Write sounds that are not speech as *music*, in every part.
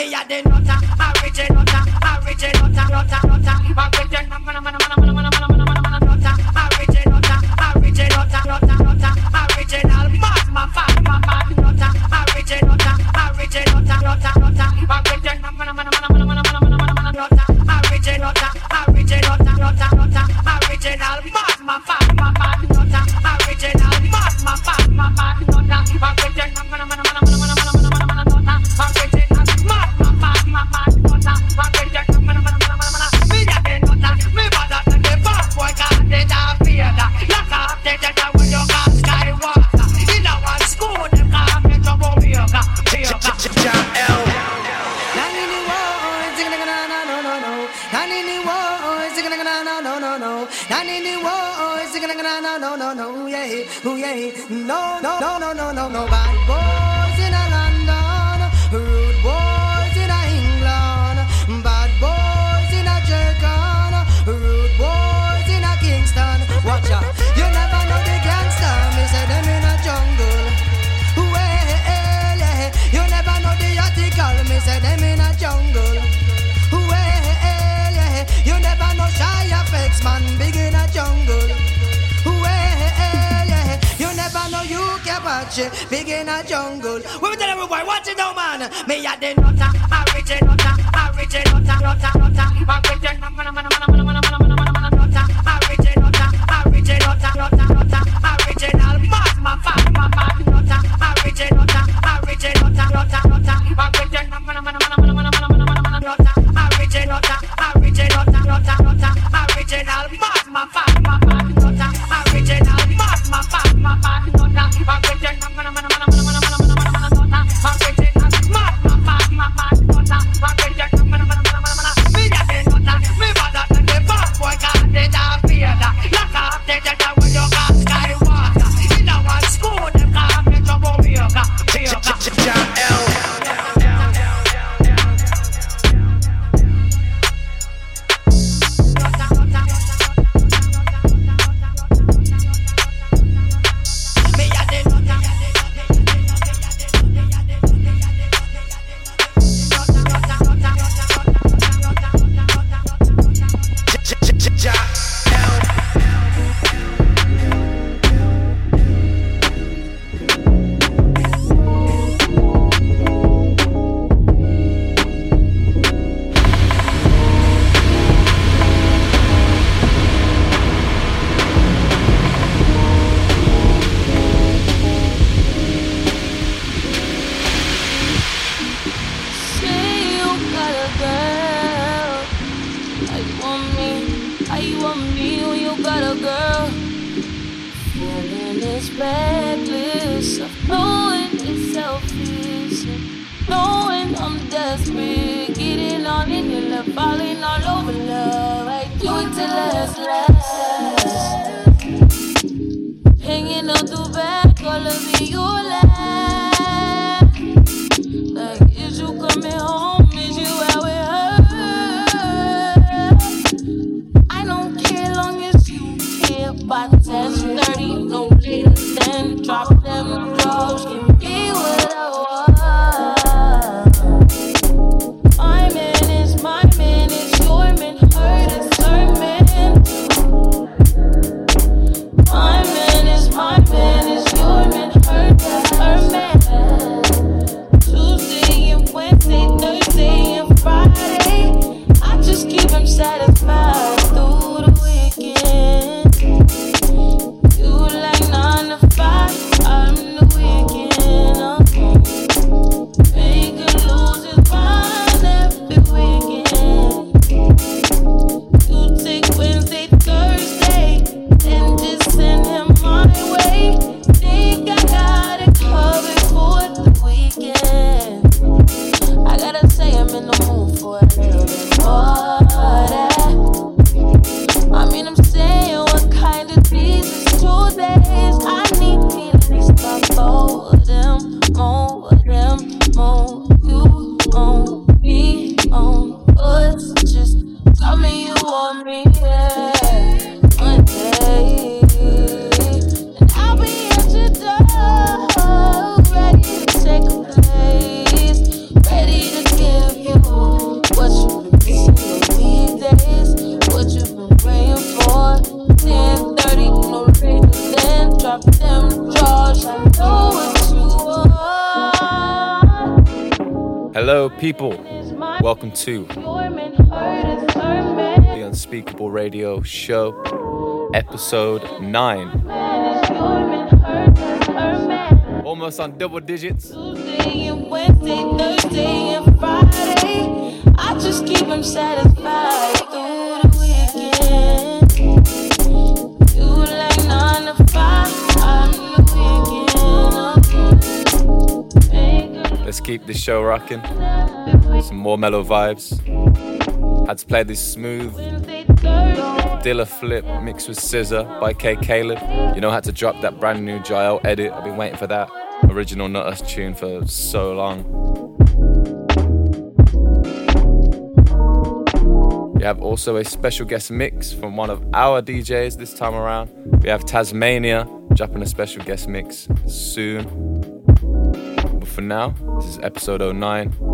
in a London, Hello, people. Welcome to the Unspeakable Radio Show, episode 9. Almost on double digits. I just keep them satisfied. keep the show rocking. Some more mellow vibes. Had to play this smooth Dilla Flip mixed with SZA by cay caleb. You know, had to drop that brand new Jael edit. I've been waiting for that original Nuttah tune for so long. We have also a special guest mix from one of our DJs this time around. We have Tazmania dropping a special guest mix soon for now. This is episode 09.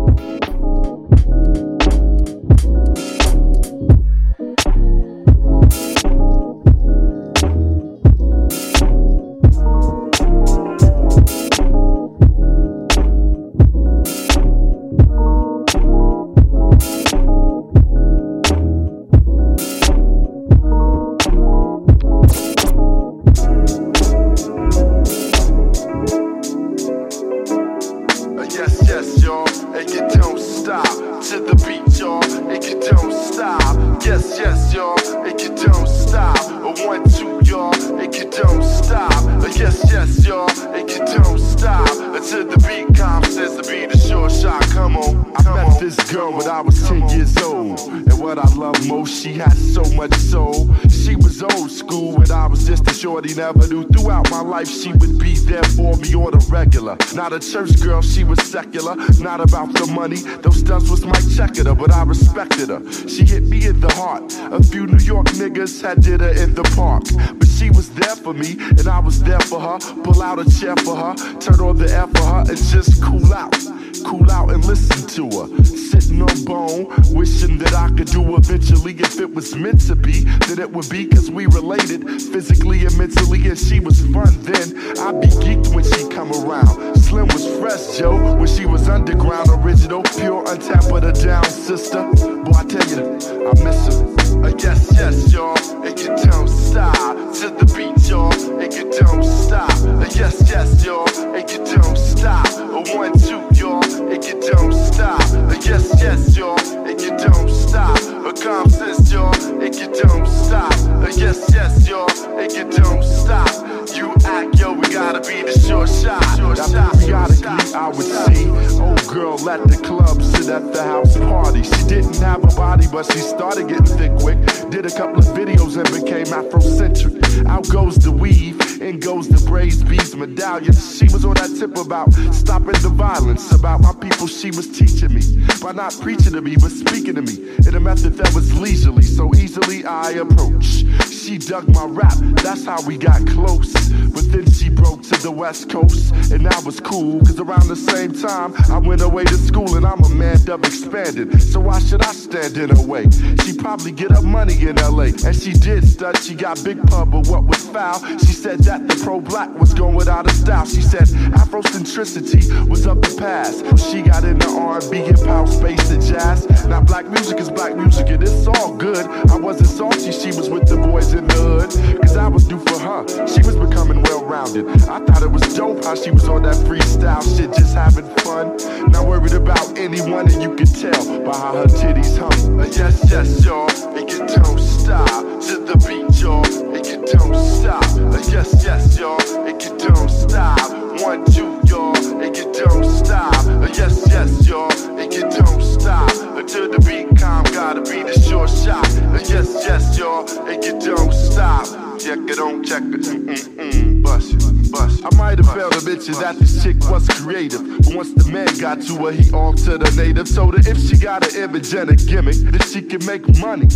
I would see old girl at the club sit at the house party. She didn't have a body, but she started getting thick quick. Did a couple of videos and became Afrocentric. Out goes the weave, in goes the braids, beads, medallion. She was on that tip about stopping the violence, about my people she was teaching me. By not preaching to me, but speaking to me in a method that was leisurely, so easily I approach. She dug my rap, that's how we got close. But then she broke to the west coast, and that was cool, cause around the same time, I went away to school and I'm a man up expanded. So why should I stand in her way? She probably get her money in LA, and she did stud, she got big pub, but what was foul? She said that the pro black was going without a style. She said Afrocentricity was up the past. She got into R&B, hip hop, space, and jazz. Now black music is black music, and it's all good. I wasn't salty, she was with the boys in the hood, cause I was due for her. She was becoming well rounded. I thought it was dope how she was on that freestyle shit, just having fun. Not worried about anyone, and you can tell by how her titties hum. Uh, yes, yes, y'all, and you don't stop to the beat, y'all, and you don't stop. Uh, yes, yes, y'all, and you don't stop. One, two, y'all, and you don't stop. Uh, yes, yes, y'all, and you don't stop. Until the beat calm, gotta be the short shot. Uh, yes, yes, y'all, and you don't stop. Check it on, check it. Bust it. I might have failed to mention that this chick was creative. But once the man got to her, he altered her native. Told her if she got an image and a gimmick, then she can make money.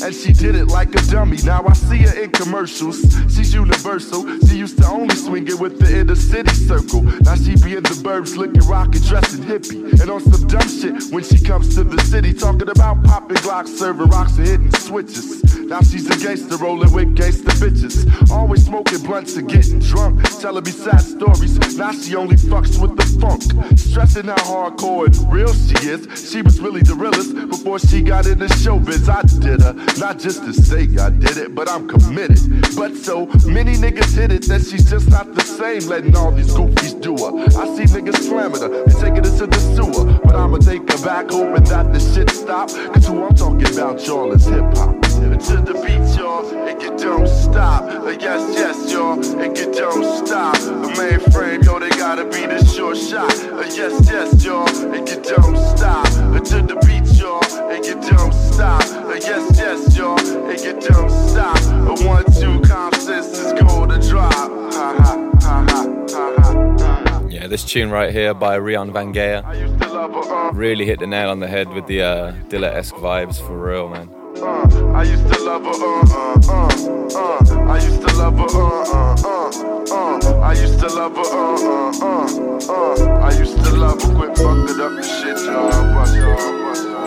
And she did it like a dummy. Now I see her in commercials. She's universal. She used to only swing it with the inner city circle. Now she be in the burbs looking rockin', dressing hippie. And on some dumb shit when she comes to the city. Talking about popping glocks, serving rocks, and hitting switches. Now she's a gangster rolling with gangster bitches. Always smoking blunts and getting drunk. Telling me sad stories. Now she only fucks with the funk. Stressing how hardcore and real she is. She was really the realest before she got into showbiz. I did her. Not just to say I did it, but I'm committed. But so many niggas hit it that she's just not the same, letting all these goofies do her. I see niggas slamming her and taking her to the sewer. But I'ma take her back, hoping that this shit stop. Cause who I'm talking about, y'all, is hip hop. To the beat, y'all, and you don't stop. Uh, yes, yes, y'all, and you don't stop. The mainframe, yo, they gotta be the short shot. Uh, yes, yes, y'all, and you don't stop. Uh, to the beat, y'all, and you don't stop. Uh, yes, yes, y'all, and you don't stop. A one, two, consensus, go to drop. Ha ha, ha ha, ha ha. Yeah, this tune right here by Reon Vangèr I used to love her, uh, really hit the nail on the head with the uh, Dilla esque vibes for real, man. Uh. I used to love her, uh, uh, uh, uh. I used to love her, uh, uh, uh, uh. I used to love her, uh, uh, uh, uh. I used to love her, quit fucking up the shit, y'all. Bust, y'all, bust, y'all.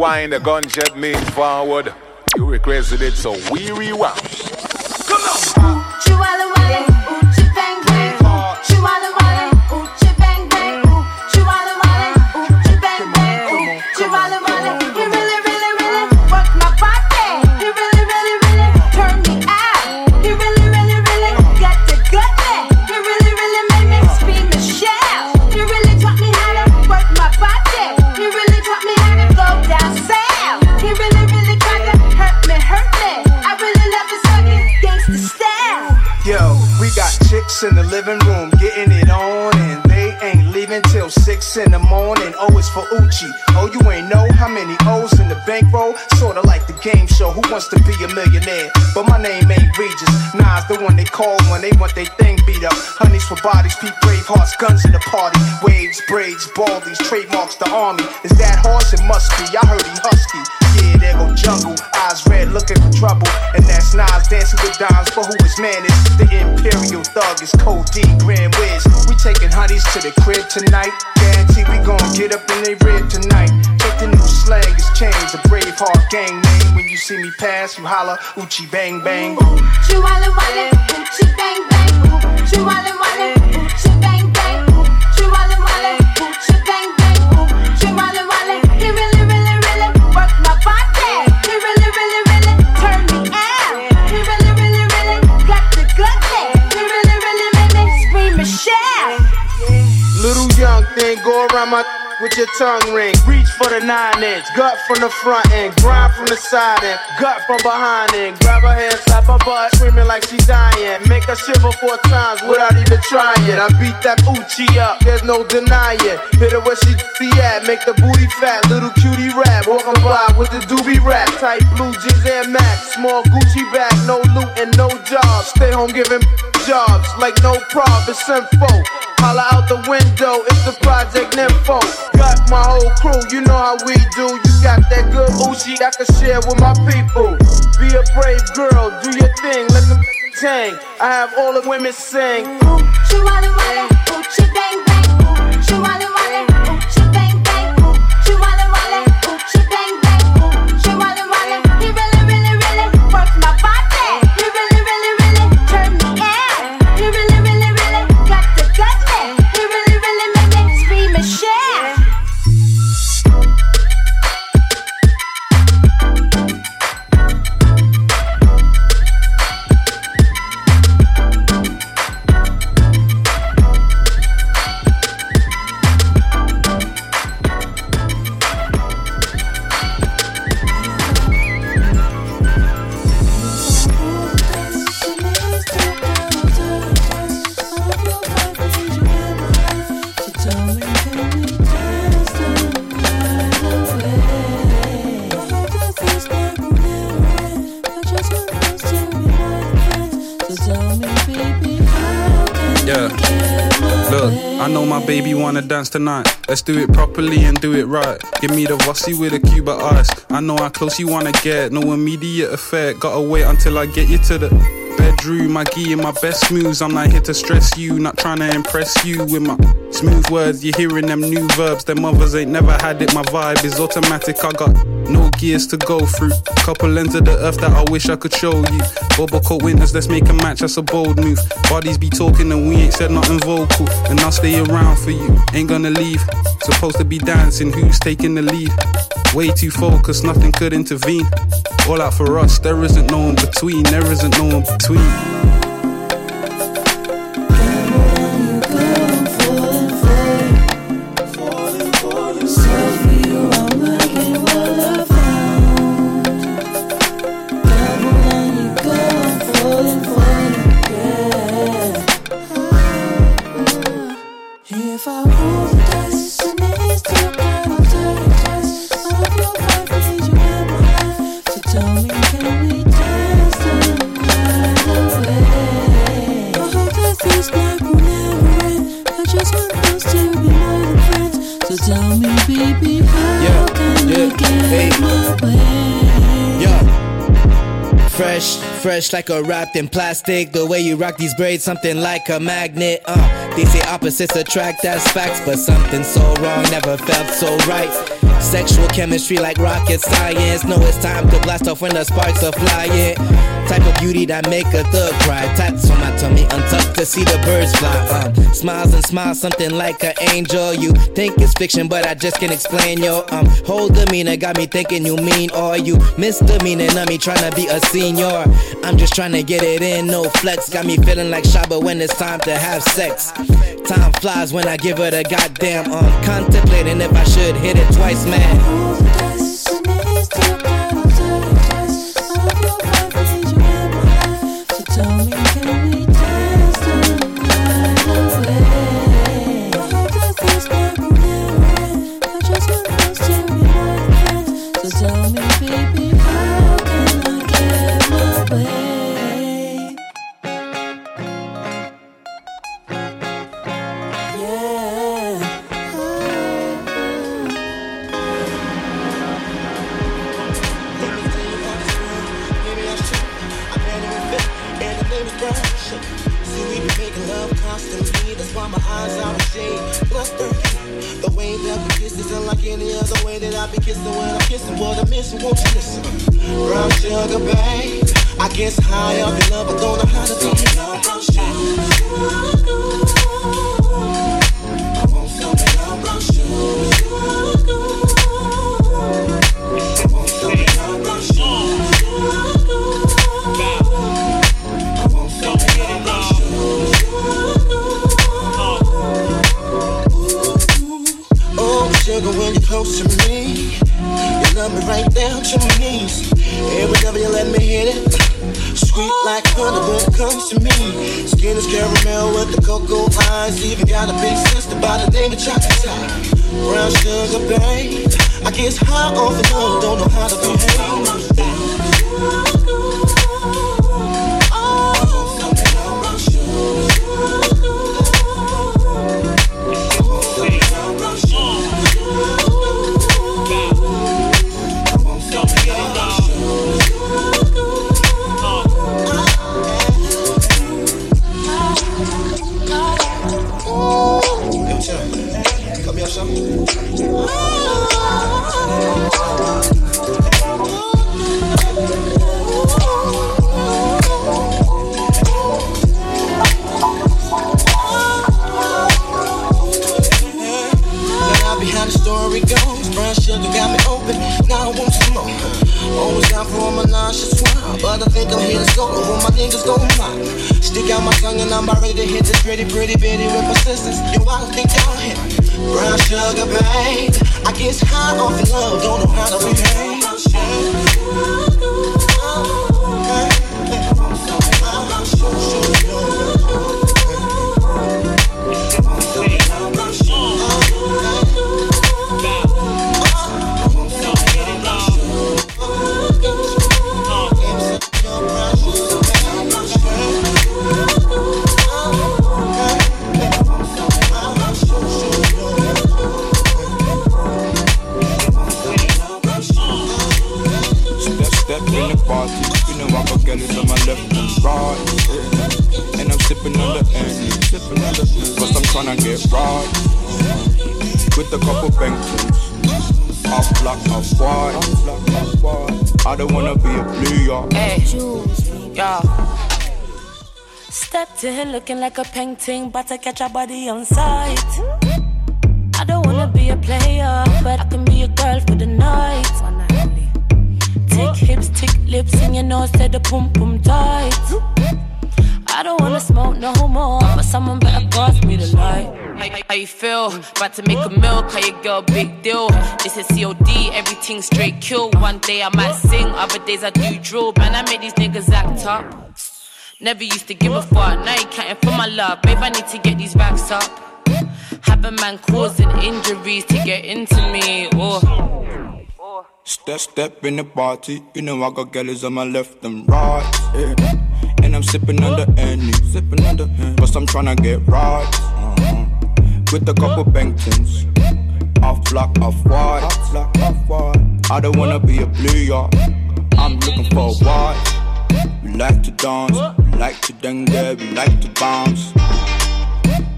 Rewind, the gunshot means forward. You requested it, so we rewound. To be a millionaire? But my name ain't Regis. Nas the one they call when they want they thing beat up. Honeys for bodies, peep brave hearts, guns in the party. Waves, braids, baldies, trademarks the army. Is that horse? It must be. I heard he husky. Yeah, there go jungle. Eyes red, looking for trouble. And that's Nas dancing with dimes for who his man is. The Imperial Thug is Code D, Grand Wiz. We taking honeys to the crib tonight. Guarantee we gon' get up in they rib tonight. Check the new slang is changed. A brave heart gang see me pass, you holla, Uchi bang bang. Chi walla walla, ooh, chi bang bang, ooh, chi walla walla, ooh, bang bang, with your tongue ring. Reach for the nine inch, gut from the front end, grind from the side end, gut from behind end. Grab her hand, slap her butt, screaming like she's dying. Make her shiver four times without even trying. I beat that Uchi up, there's no denying. Hit her where she be at, make the booty fat. Little cutie rap, walking by with the doobie rap. Tight blue jeans and max, small Gucci bag, no loot and no job. Stay home giving jobs like no prob, it's info. Holla out the window, it's the Project Nympho. Got my whole crew, you know how we do. You got that good Uchi I can share with my people. Be a brave girl, do your thing, let them tang. I have all the women sing. Ooh, chi walla walla, ooh, bang bang, ooh, chi walla walla, ooh, bang bang, ooh, chi walla walla, ooh, bang bang, baby wanna dance tonight. Let's do it properly and do it right. Give me the Vossi with a Cuba ice. I know how close you wanna get, no immediate effect. Gotta wait until I get you to the bedroom. I give you my best moves. I'm not here to stress you, not trying to impress you with my smooth words. You're hearing them new verbs. Them mothers ain't never had it. My vibe is automatic. I got no gears to go through. Couple ends of the earth that I wish I could show you. Bobo coat winners, let's make a match. That's a bold move. Bodies be talking and we ain't said nothing vocal. And I'll stay around for you. Ain't gonna leave. Supposed to be dancing. Who's taking the lead? Way too focused, nothing could intervene. All out for us, there isn't no one between, there isn't no one between. If Fresh, fresh like a wrapped in plastic. The way you rock these braids, something like a magnet. Uh, they say opposites attract, that's facts, but something so wrong never felt so right. Sexual chemistry like rocket science. Know it's time to blast off when the sparks are flying. Type of beauty that make a thug cry. Tats on my tummy, untucked to see the birds fly. Um, smiles and smiles, something like an angel. You think it's fiction, but I just can't explain your um whole demeanor. Got me thinking you mean or you misdemeanor. Me trying to be a senior. I'm just trying to get it in, no flex. Got me feeling like Shabba when it's time to have sex. Time flies when I give it a goddamn um contemplating if I should hit it twice, man. I want some. Always down for all my nonchalant, but I think I'm here to. When my niggas gon' mind. Stick out my tongue and I'm about ready to hit this pretty, pretty bitty with persistence. Yo, I don't think y'all hit. Brown sugar, babe. I guess high off in love, don't know how to behave. Step, sipping the Cause I'm tryna get right. With a couple Bengtons. Off black, off white. I don't wanna be a yard. Hey, yo. Stepped in looking like a painting, but I catch a body on sight. I don't wanna be a player, but I can be a girl for the night. Tick hips, tick lips, and you know, say the pum pum tight. I don't wanna smoke no more, but someone better pass me the light. How, how you feel? About to make a meal, call your girl big deal. This is COD, everything straight kill. One day I might sing, other days I do drill. Man, I made these niggas act up. Never used to give a fuck, now you counting for my love. Babe, I need to get these racks up. Have a man causing injuries to get into me. Oh. Step, step in the party. You know I got girls on my left and right. yeah. And I'm sipping on the Henny, sipping the Henny. Cause I'm tryna get right. uh-huh. With a couple Bengtons. Off black, off white. Off black, off white. I don't wanna be a blue yard. I'm looking for a white. We like to dance, we like to dengue, we like to bounce.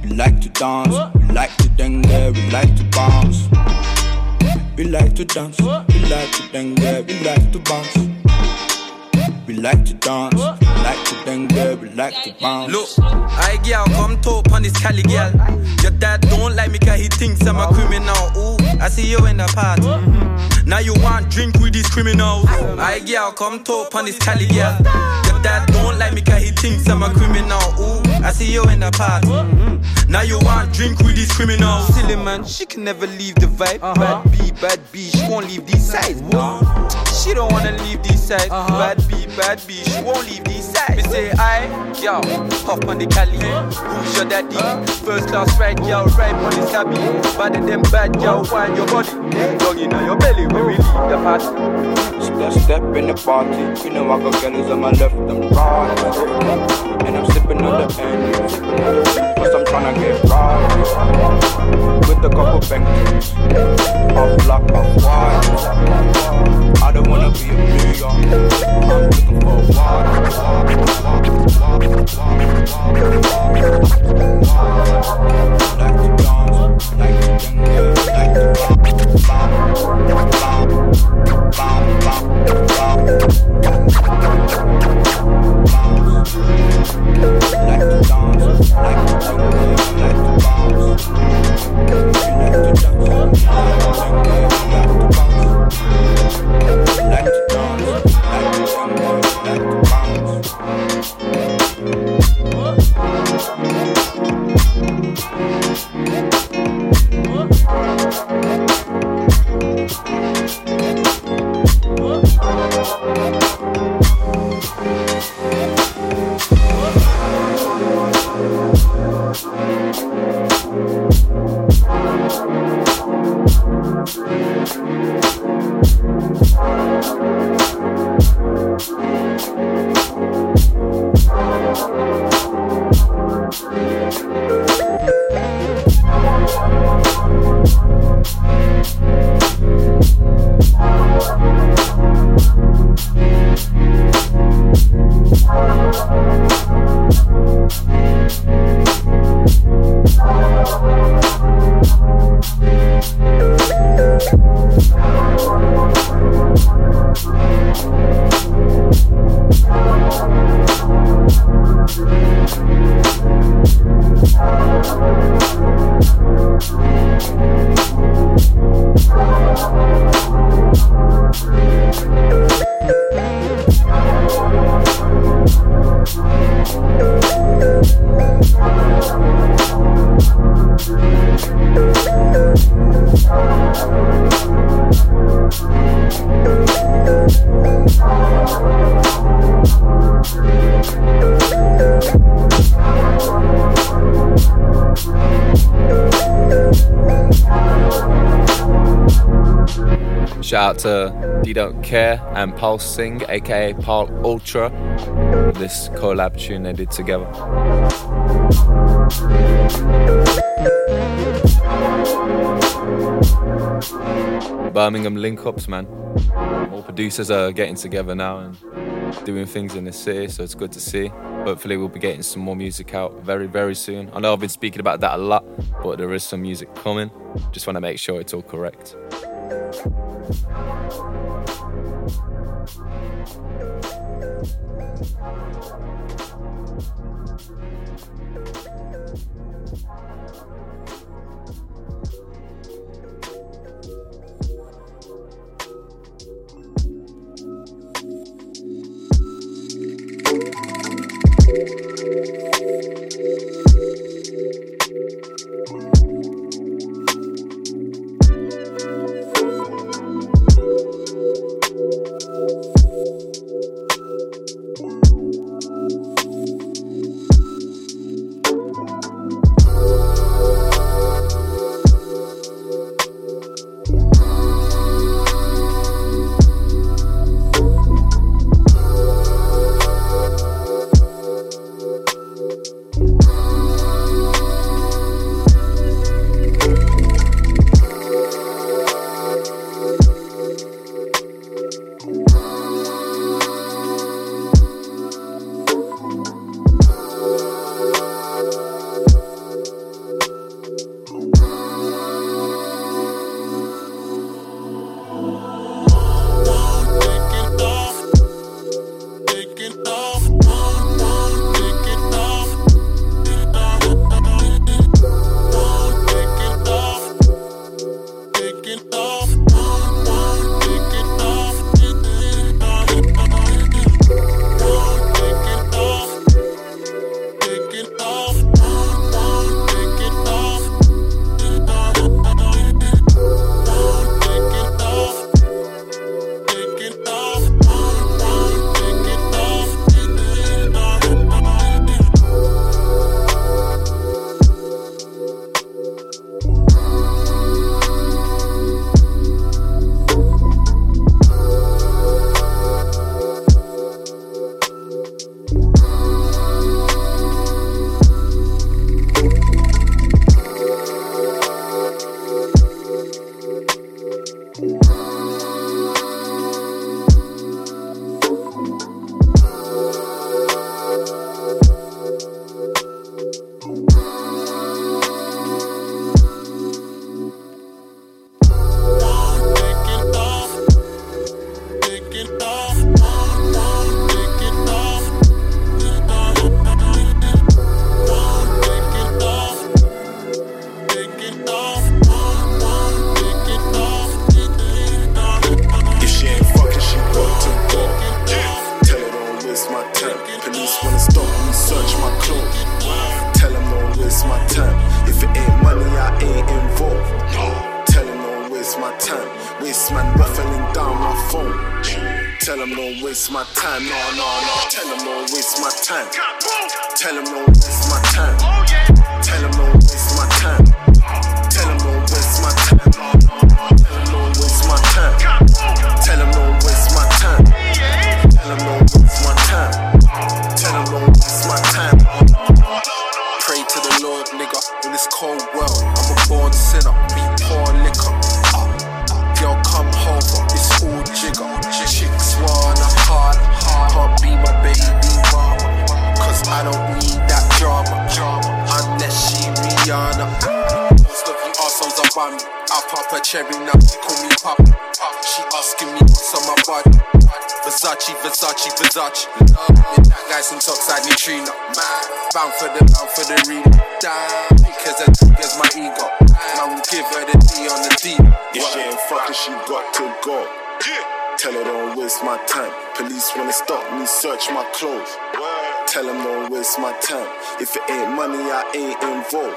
We like to dance, we like to dengue, we like to bounce. We like to dance, we like to dengue, we like to bounce. We like to dance, like to dengue, we like to bounce. Look, I girl, come talk on this Cali girl. Your dad don't like me cause he thinks I'm a criminal. Ooh, I see you in the party. Now you want drink with these criminals. I girl, come talk on this Cali girl. Your dad don't like me cause he thinks I'm a criminal. Ooh, I see you in the party. Now you want drink with these criminals. Silly man, she can never leave the vibe. Uh-huh. Bad B, bad B, she won't leave these sides. She don't wanna leave these sides. Uh-huh. Bad B, bad bitch, won't leave these sides. Me say I, yo, hop on the Cali. Who's your daddy? First class right, yo, right on the cabby. Better than bad, yo, wind your body. Dog in your belly when we leave the party. Step, step in the party. You know I got girls on my left and right. And I'm sipping on the end. Cause I'm tryna get right. With a couple bangers. Off black, off white. I don't wanna be a York. I'm looking for a. Like to dance, like to dengue, like. Like to DeeDONTCARE and Pulse Sing, aka Paul Ultra, this collab tune they did together. Birmingham link ups, man. All producers are getting together now and doing things in the city, so it's good to see. Hopefully, we'll be getting some more music out very, very soon. I know I've been speaking about that a lot, but there is some music coming. Just want to make sure it's all correct. My clothes. Tell them don't waste my time. If it ain't money, I ain't involved.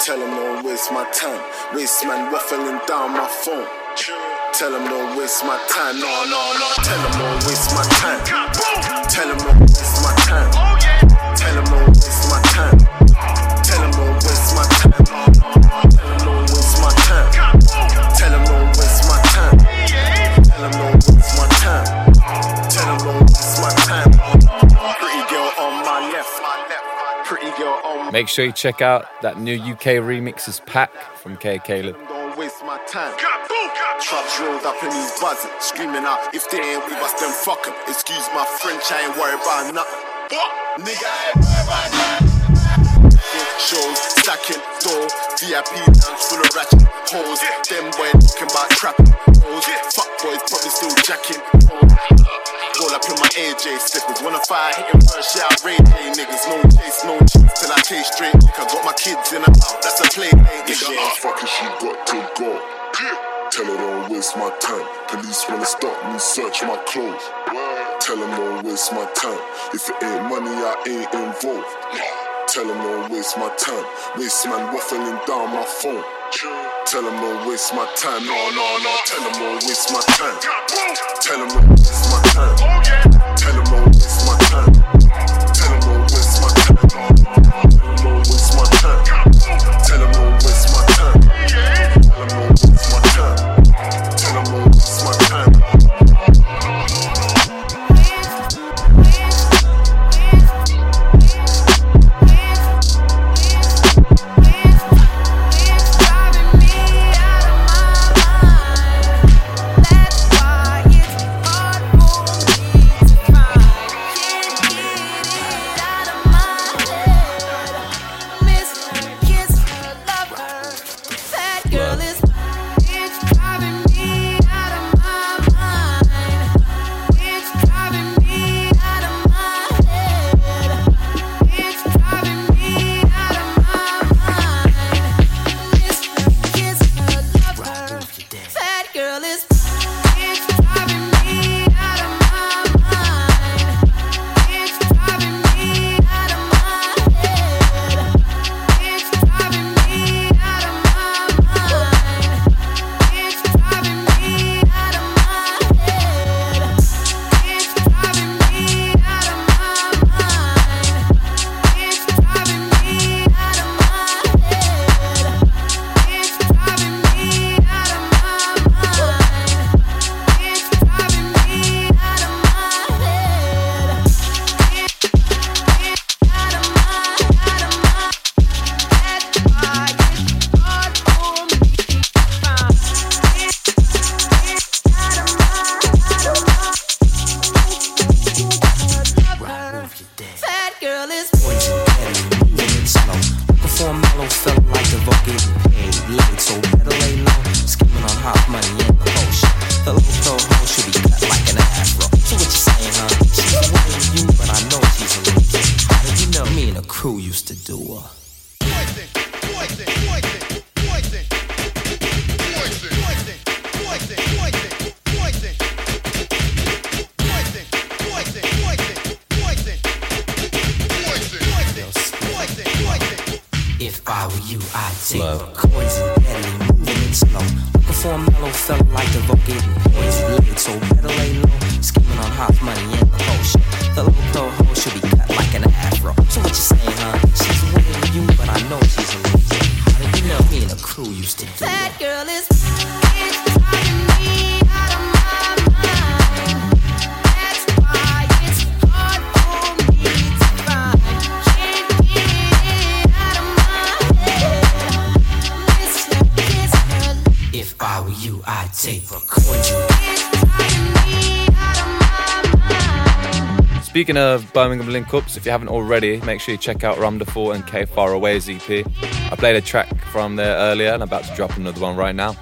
Tell them don't waste my time. Waste man ruffling down my phone. Tell them don't waste my time. No, no, no. Tell them don't waste my time. Tell them don't waste my time. Oh Tell them don't waste my time. Make sure you check out that new UK remixes pack from cay caleb. Don't waste my time. Trucks rolled up in buzzing, screaming out, if they ain't with us, then fuck. Excuse my French, I ain't worried about nothing. Nigga, I ain't worried about nothing. Shows, stacking, door, VIP lounge full of ratchet hoes. Them boys talking about trapping hoes. Fuck boys, probably still jacking. Roll up in my AJ slippers. Wanna fire, hitting first, yeah, Ray J niggas. No chase, no chase till I taste straight. I got my kids in a house, that's a play day. If she fucking, she got to go. Tell her don't waste my time. Police wanna stop me, search my clothes. Tell them don't waste my time. If it ain't money, I ain't involved. Tell them don't waste my time. Waste man waffling down my phone. Tell them don't waste my time. No, no, no. Tell them don't waste my time. Tell them don't waste my time. Tell them Speaking of Birmingham link ups, if you haven't already, make sure you check out ROMderful and KayFaraway's EP. I played a track from there earlier and I'm about to drop another one right now.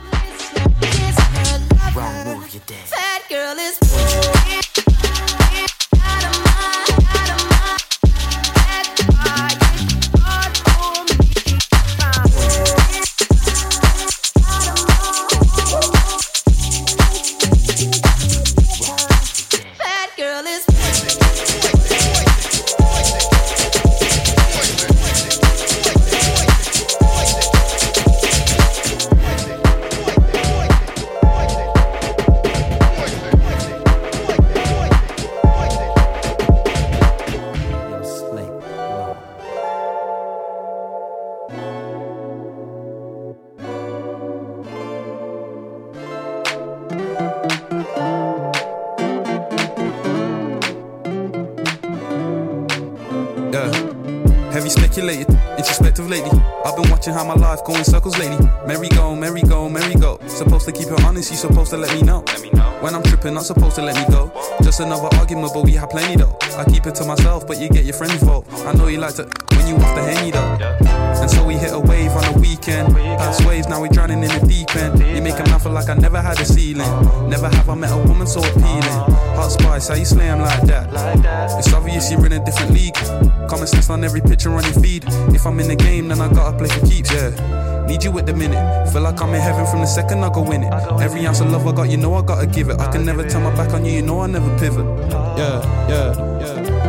My life going circles lately. Merry go, merry go, merry go. Supposed to keep it honest, you supposed to let me know. When I'm tripping, not supposed to let me go. Just another argument, but we have plenty though. I keep it to myself, but you get your friends involved. I know you like to when you off the henny though. And so we hit a wave on the weekend. Past waves, now we drowning in the deep end. You make 'em feel like I never had a ceiling. Never have I met a woman so appealing. Hot spice, how you slay 'em like that? It's obvious you're in a different league. Comment sense on every picture on your feed. If I'm in the game, then I gotta play for keeps, yeah. Need you at the minute. Feel like I'm in heaven from the second I go in it. Every ounce of love I got, you know I gotta give it. I can never turn my back on you, you know I never pivot. Yeah, yeah, yeah.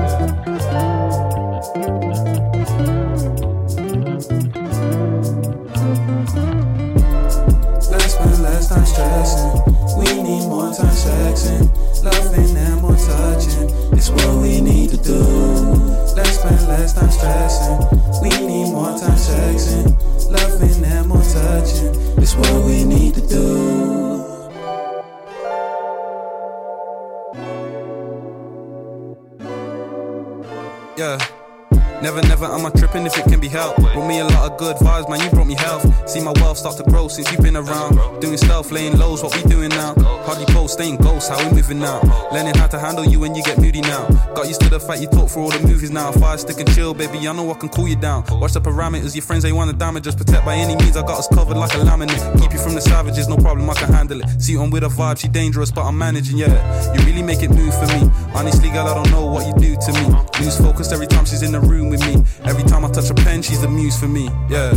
Let's spend less time stressing. We need more time sexing. Loving and more touching. It's what we need to do. Let's spend less time stressing. We need more time sexing. Loving and more touching. It's what we need to do. Yeah. Never, never am I tripping if it can be helped. Brought me a lot of good vibes, man. You brought me health. See my wealth start to grow since you've been around. Doing stealth, laying lows, what we doing now? Hardly post, staying ghost, how we moving now? Learning how to handle you when you get moody now. Got used to the fact you talk for all the movies now. Fire stick and chill, baby. I know I can cool you down. Watch the parameters, your friends ain't wanna damage us. Protect by any means, I got us covered like a laminate. Keep you from the savages, no problem, I can handle it. See on with a vibe, she dangerous, but I'm managing, yeah. You really make it move for me. Honestly, girl, I don't know what you do to me. Lose focus every time she's in the room with me. Every time I touch a pen, she's the muse for me, yeah.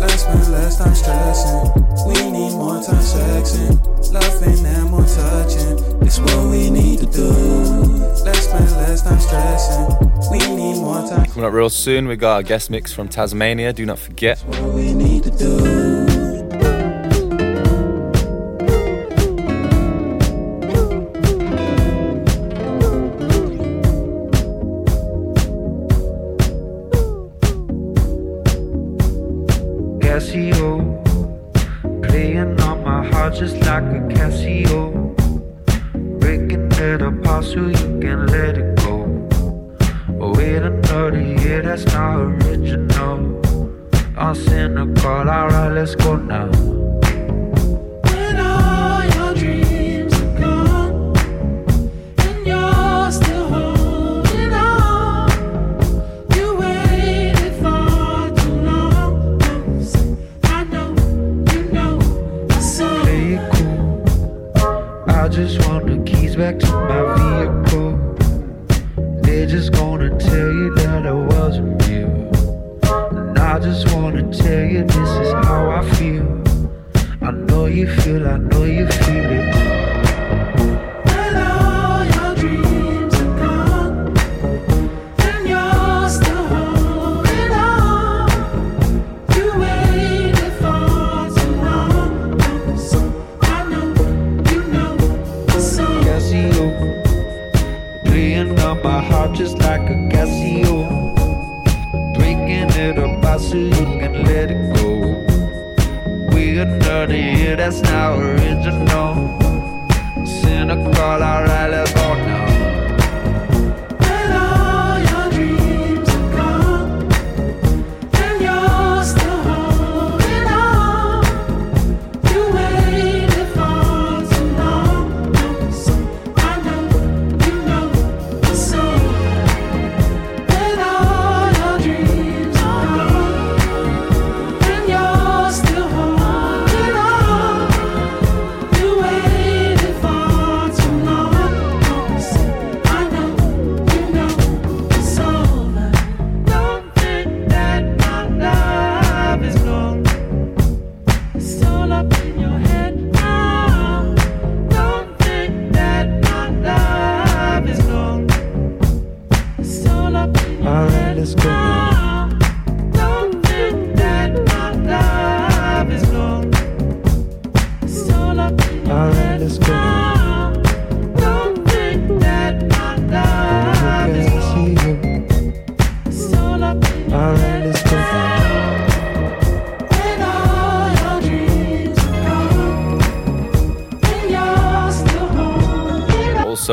Let's spend less time stressing. We need more time sexing. Loving and more touching. It's what we need to do. Let's spend less time stressing. We need more time. Coming up real soon, we got a guest mix from Tazmania. Do not forget. We need to do.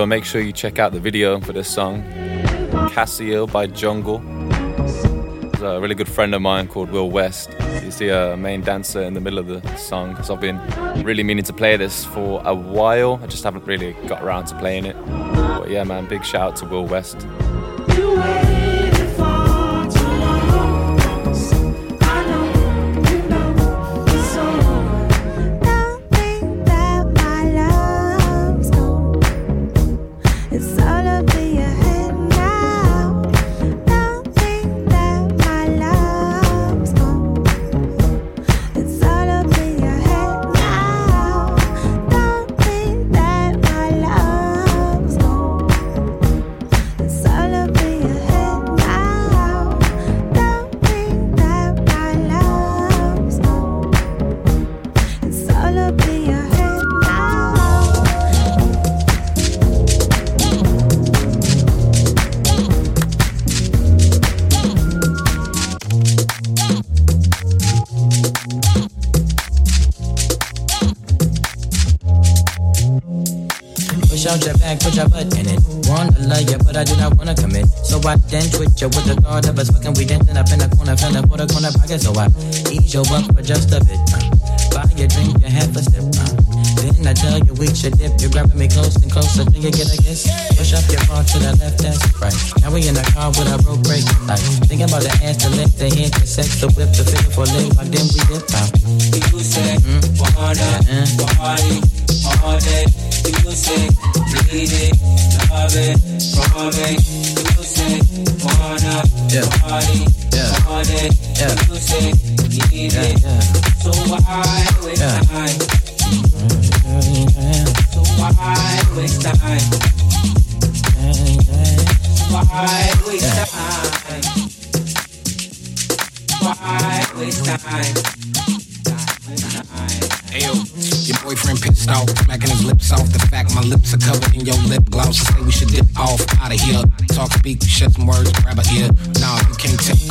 Also, make sure you check out the video for this song, Casio by Jungle. There's a really good friend of mine called Will West. You see a main dancer in the middle of the song. So I've been really meaning to play this for a while. I just haven't really got around to playing it. But yeah, man, big shout out to Will West. You with the thought of us fucking. We dancing up in the corner, feeling for the corner pocket. So I ease your up for just a bit. Uh. Buy your drink, you have a sip. Uh. Then I tell you we should dip. You're grabbing me close and closer till you get a kiss. Push up your bar to the left, that's right. Now we in the car with a broke brake light. Thinking about the ass, the leg, the head, the sex, the whip, the figure for leg. Like then we dip out.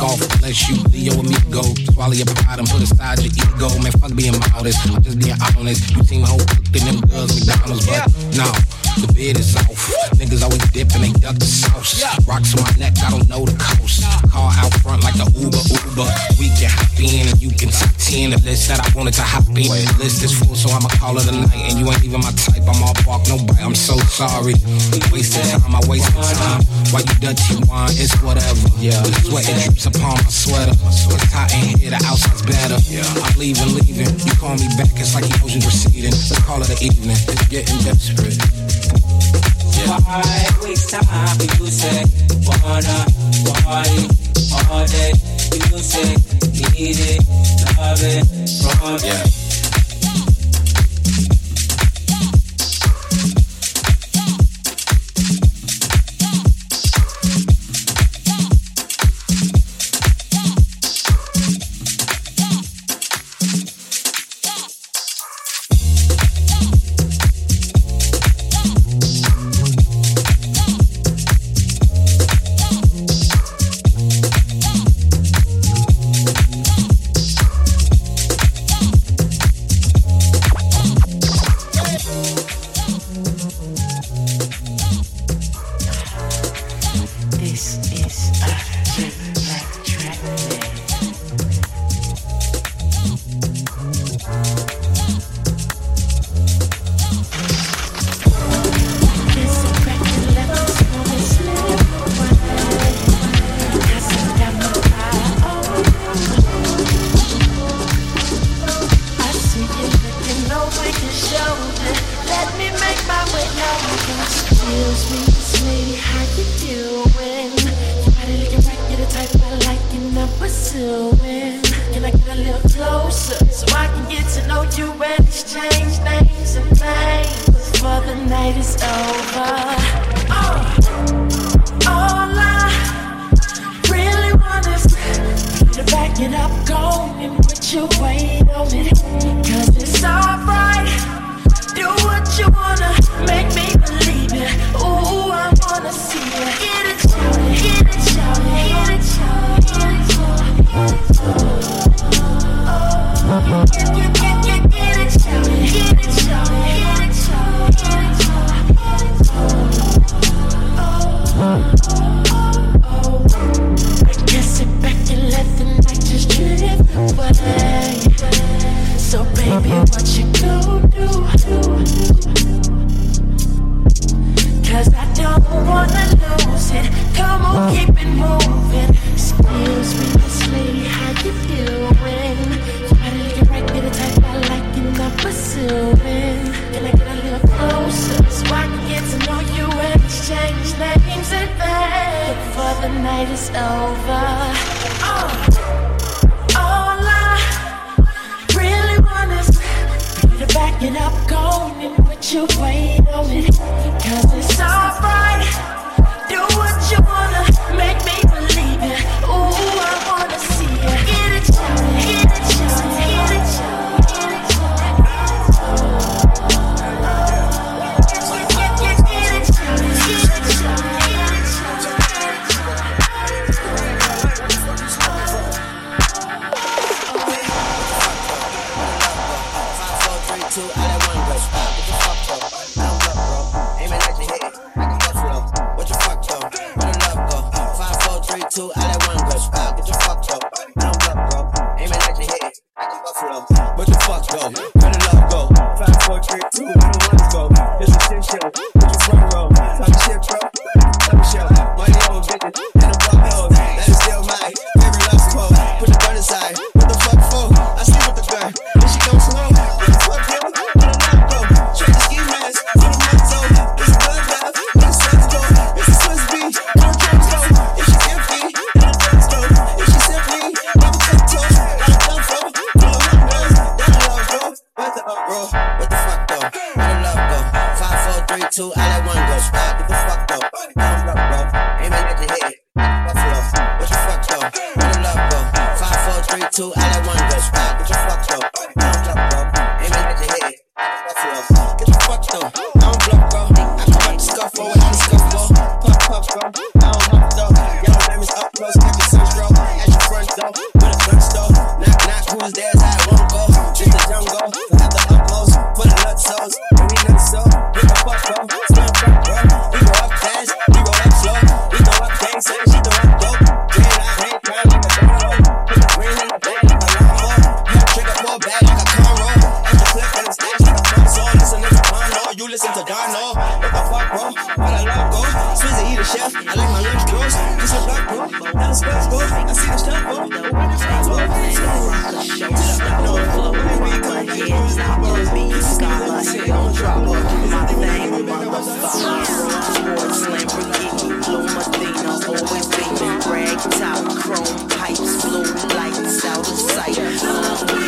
Off unless you Leo and me go. Swallow your pride and put aside your ego. Man, fuck being modest. I'm just being honest. You seem whole cooked in them girls McDonald's, but no. The bid is off. Niggas always dip and they duck the sauce. Rocks on my neck, I don't know the coast. Car out front like the Uber Uber. We can hop in and you can top 10 the list that I wanted to hop in. The list is full, so I'ma call it a night. And you ain't even my type, I'm all bark, no bite. I'm so sorry. Wasted time, I wasted time. Why you dirty wine? It's whatever. Yeah. The sweat it drips upon my sweater. It's hot in here, the outside's better. Yeah. I'm leaving, leaving. You call me back, it's like emotions receding. Let's call it an evening. It's getting desperate. Why waste time? You say, wanna party all day. You say, need it, love it, from me. Chrome pipes, blue lights out of sight.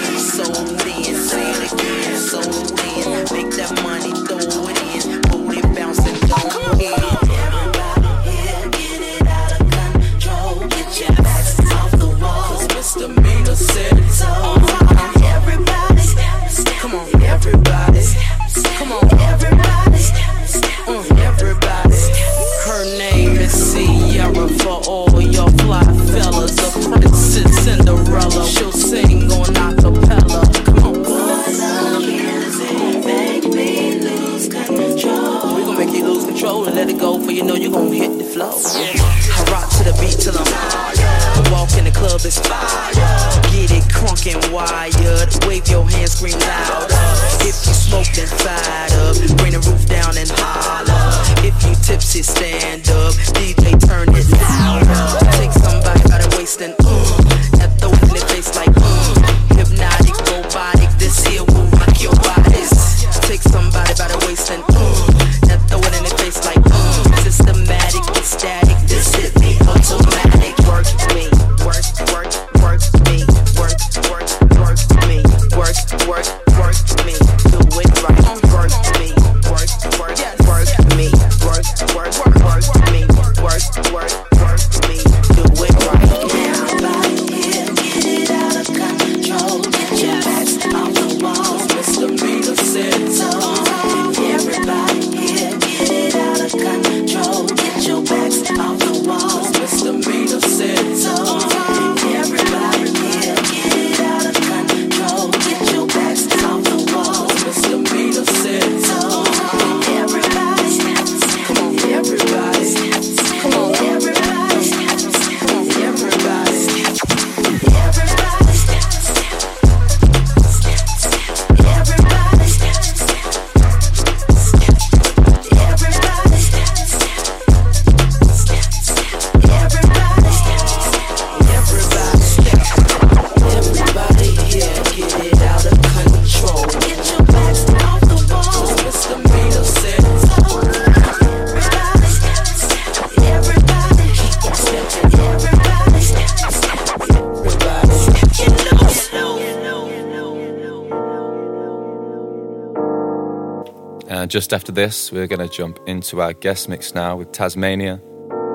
just after this, we're going to jump into our guest mix now with Tazmania.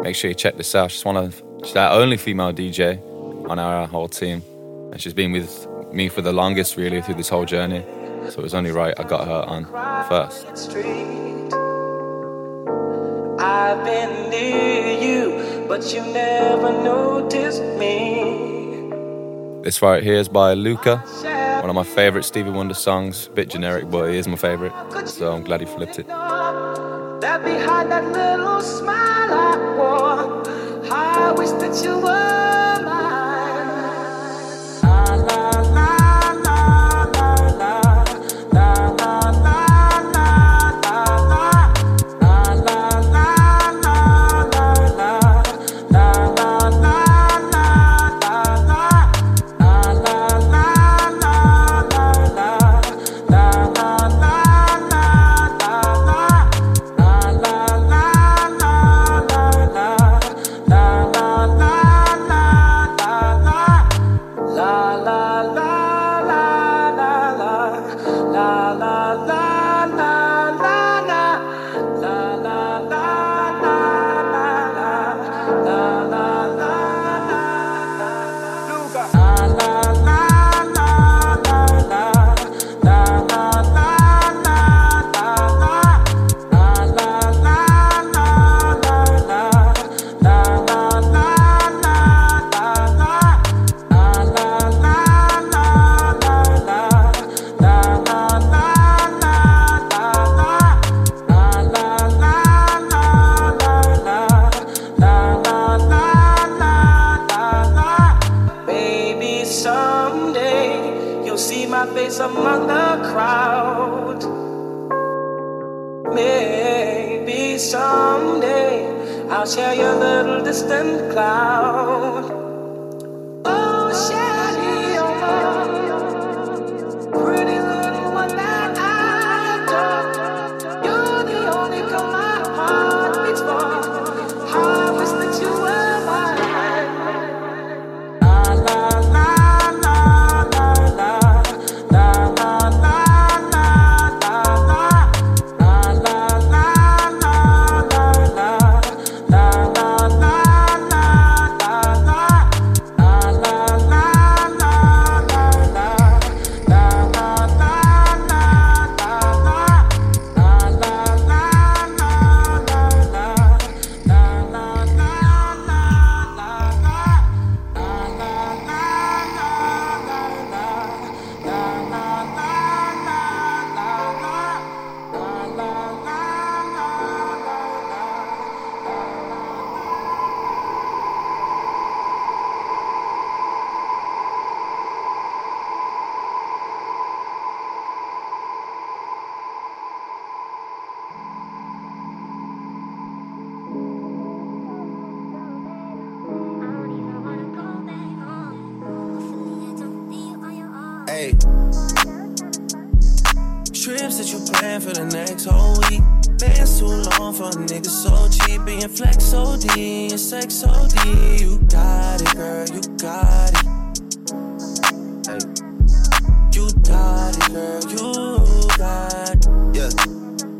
Make sure you check this out. She's one of she's our only female DJ on our, whole team, and she's been with me for the longest, really, through this whole journey. So it was only right I got her on first. I've been near you, but you never noticed me. This right here is by Luca. One of my favourite Stevie Wonder songs. Bit generic, but it is my favourite. So I'm glad he flipped it. That behind that little smile I wore, I wish that you were. será. Trips that you plan for the next whole week. Bands too long for a nigga so cheap. Being flex OD and sex OD. You got it, girl, you got it. Hey. You got it, girl, you got it. Yeah.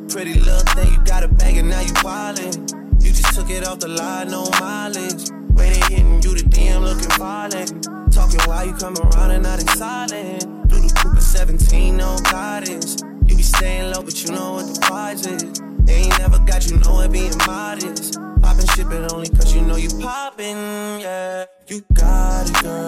Pretty little thing, you got a bag and now you wildin'. You just took it off the line, no mileage. They hitting you, the DM looking violent. Talking while you come around and not in 17, no guidance. You be staying low, but you know what the price is. They ain't never got you know it being modest. Poppin' shit, but only cause you know you poppin', yeah. You got it, girl,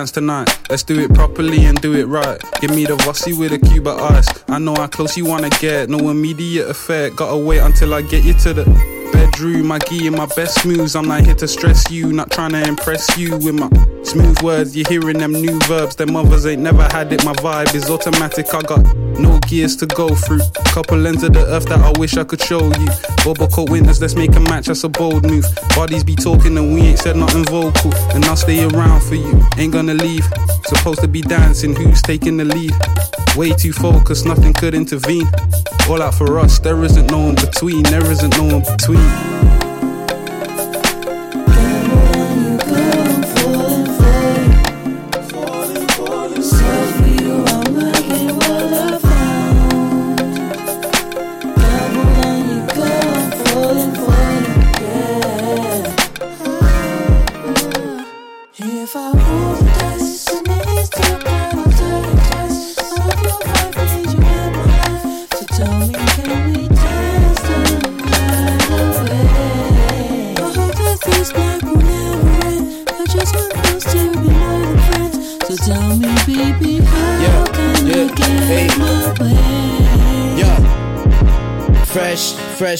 dance tonight. Let's do it properly and do it right. Give me the Vossi with a Cuba ice. I know how close you wanna get, no immediate effect. Gotta wait until I get you to the bedroom. I give you my best moves. I'm not here to stress you, not trying to impress you with my smooth words. You're hearing them new verbs. Them mothers ain't never had it. My vibe is automatic. I got no gears to go through. Couple ends of the earth that I wish I could show you. Bubble coat windows, let's make a match. That's a bold move. Bodies be talking and we ain't said nothing vocal. And I'll stay around for you. Ain't gonna leave. Supposed to be dancing. Who's taking the lead? Way too focused, nothing could intervene. All out for us, there isn't no in between, there isn't no in between.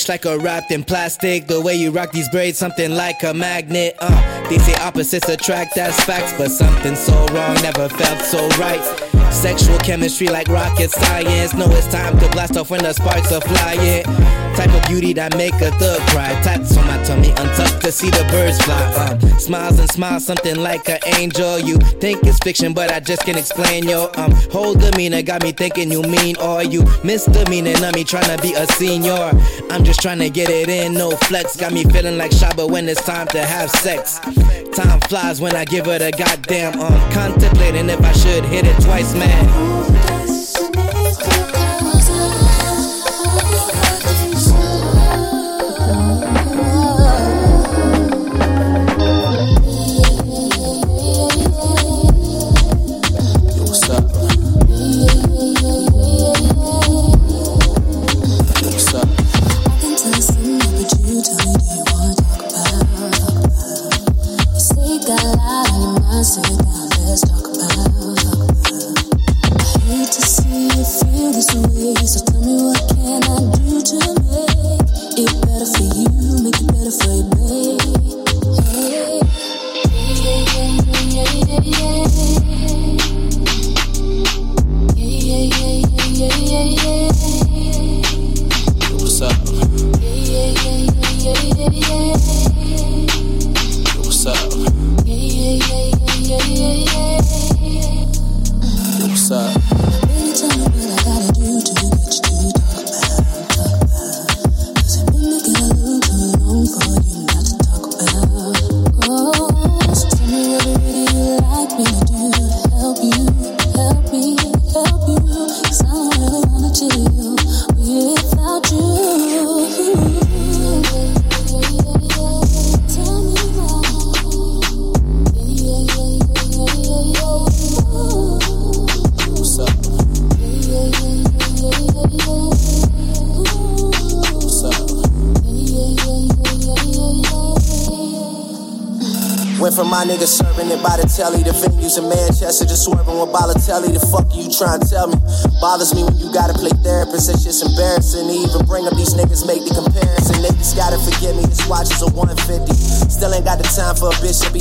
Like a wrapped in plastic. The way you rock these braids, something like a magnet. Uh, they say opposites attract, that's facts. But something so wrong never felt so right. Sexual chemistry like rocket science. Know it's time to blast off when the sparks are flying. Type of beauty that make a thug cry. Tats on my tummy, untucked to see the birds fly. Um, smiles and smiles, something like an angel. You think it's fiction, but I just can't explain your um whole demeanor. Got me thinking you mean or you misdemeanor. of me trying to be a senior. I'm just trying to get it in, no flex. Got me feeling like Shabba when it's time to have sex. Time flies when I give her the goddamn um contemplating if I should hit it twice, man.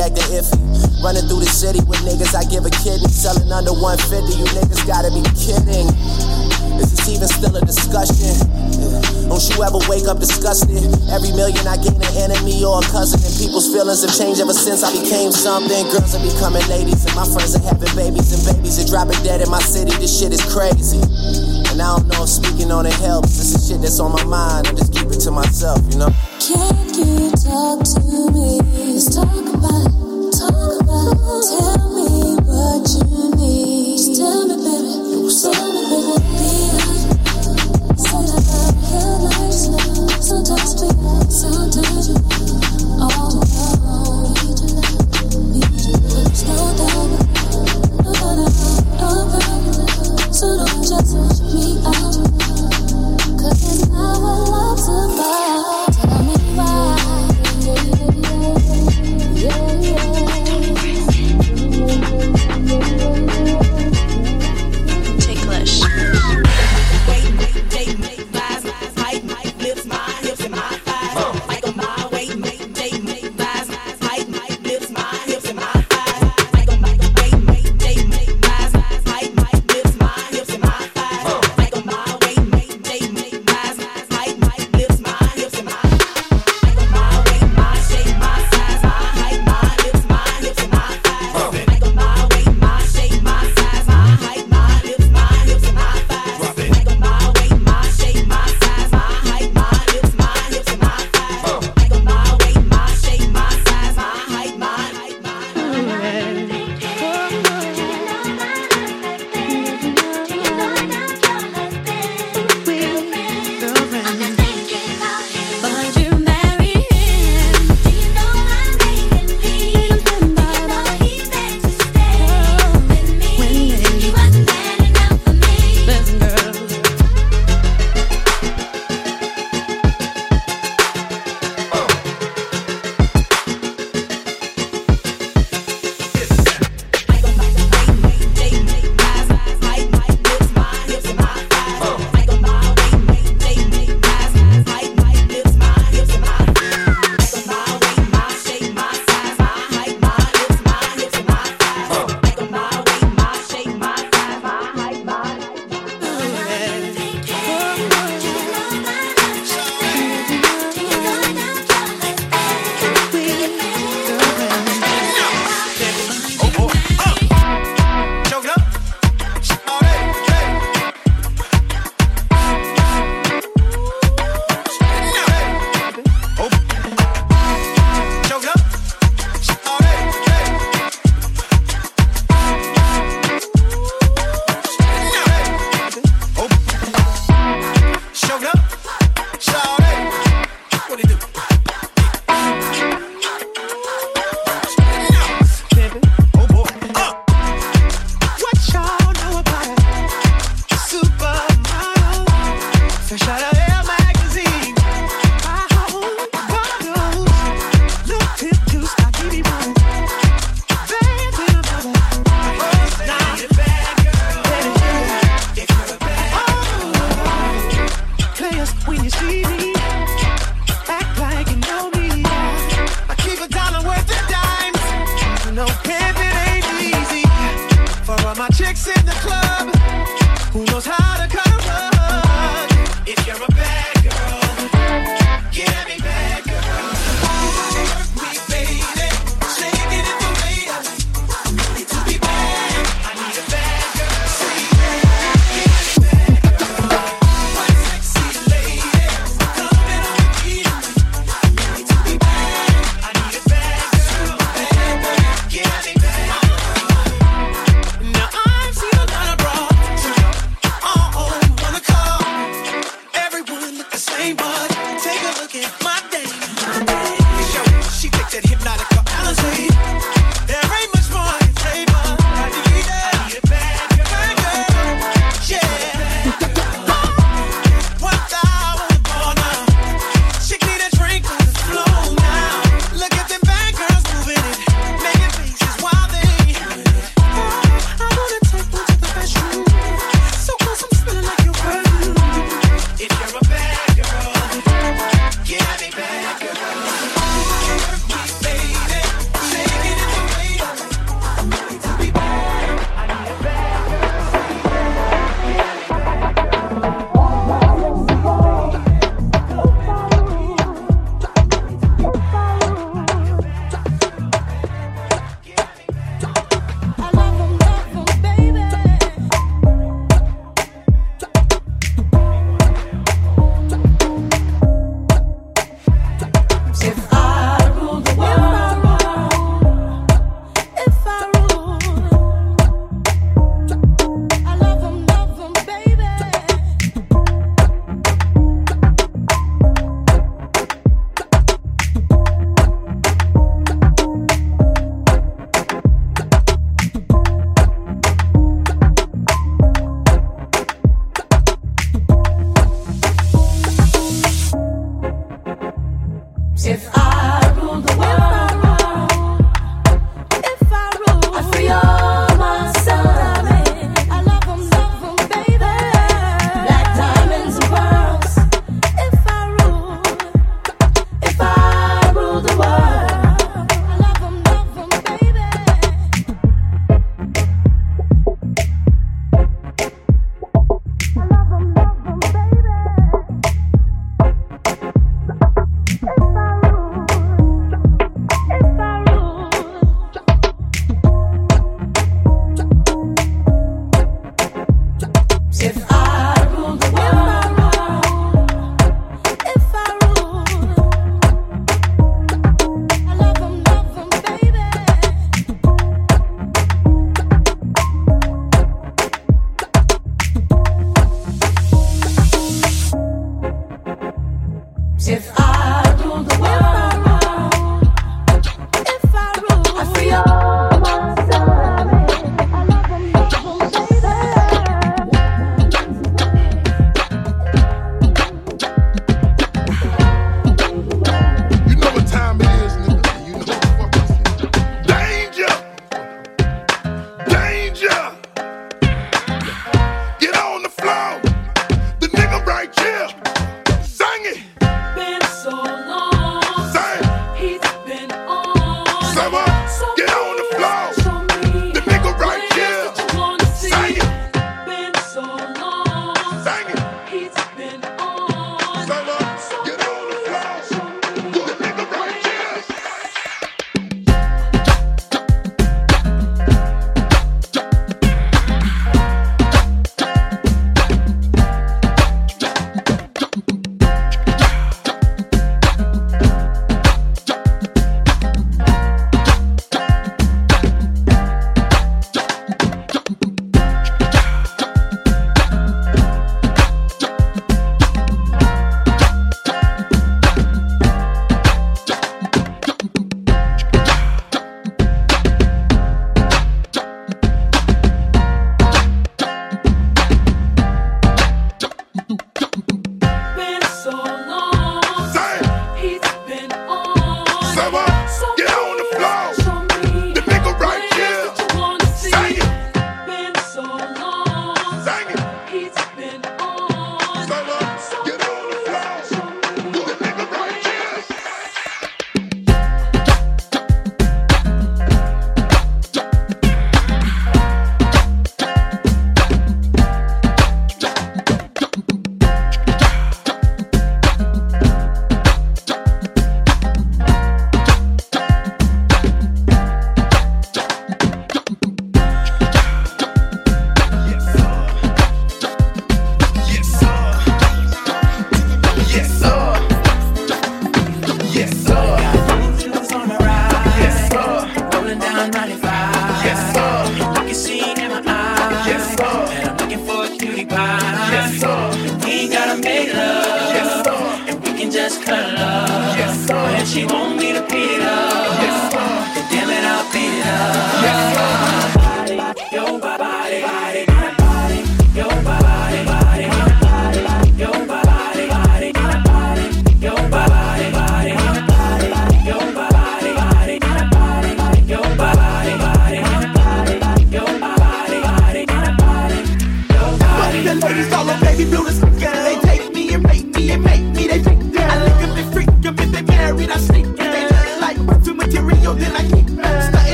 Acting iffy. Running through the city with niggas, I give a kidney. Selling under 150, you niggas gotta be kidding. Is this even still a discussion? Don't you ever wake up disgusted? Every million I gain an enemy or a cousin, and people's feelings have changed ever since I became something. Girls are becoming ladies, and my friends are having babies, and babies are dropping dead in my city. This shit is crazy. And I don't know if speaking on it helps. This is shit that's on my mind. I just keep it to myself, you know? Can you talk to me?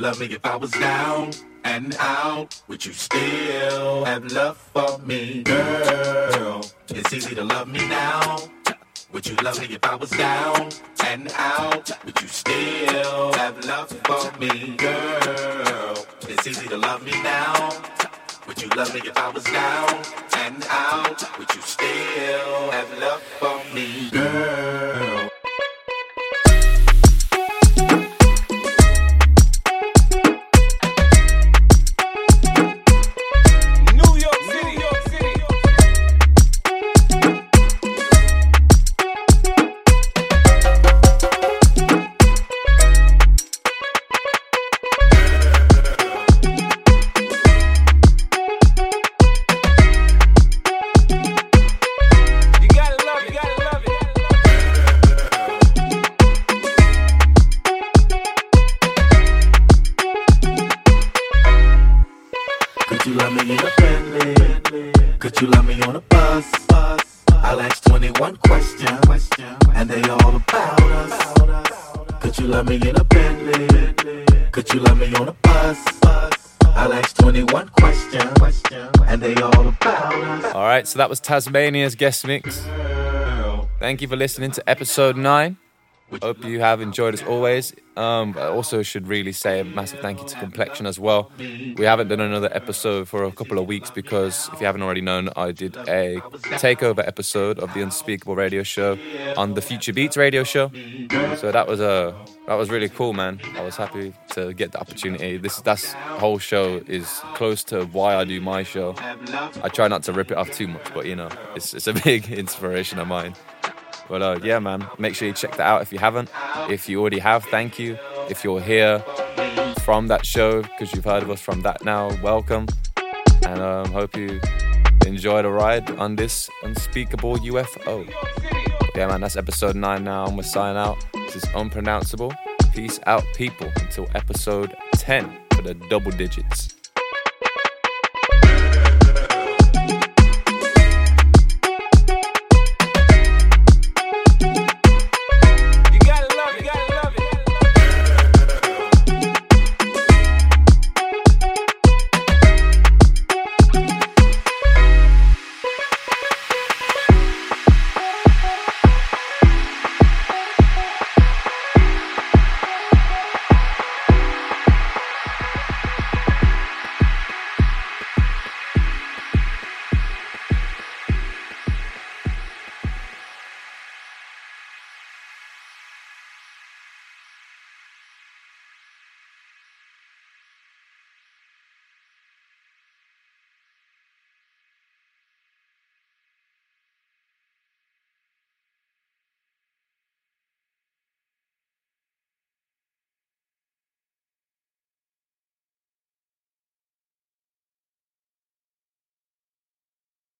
love me if I was down and out? Would you still have love? So that was Tazmania's guest mix. Thank you for listening to episode 9. Hope you have enjoyed as always. Um, I also should really say a massive thank you to Complexion as well. We haven't done another episode for a couple of weeks because, if you haven't already known, I did a takeover episode of the Unspeakable Radio Show on the Future Beats Radio Show. So that was a that was really cool, man. I was happy to get the opportunity. This that's whole show is close to why I do my show. I try not to rip it off too much, but you know, it's it's a *laughs* big inspiration of mine. But uh, yeah, man, make sure you check that out if you haven't. If you already have, thank you. If you're here from that show because you've heard of us from that now, welcome. And um, hope you enjoy the ride on this unspeakable UFO. Yeah, man, that's episode nine now. I'm gonna sign out. This is unpronounceable. Peace out, people, until episode 10 for the double digits.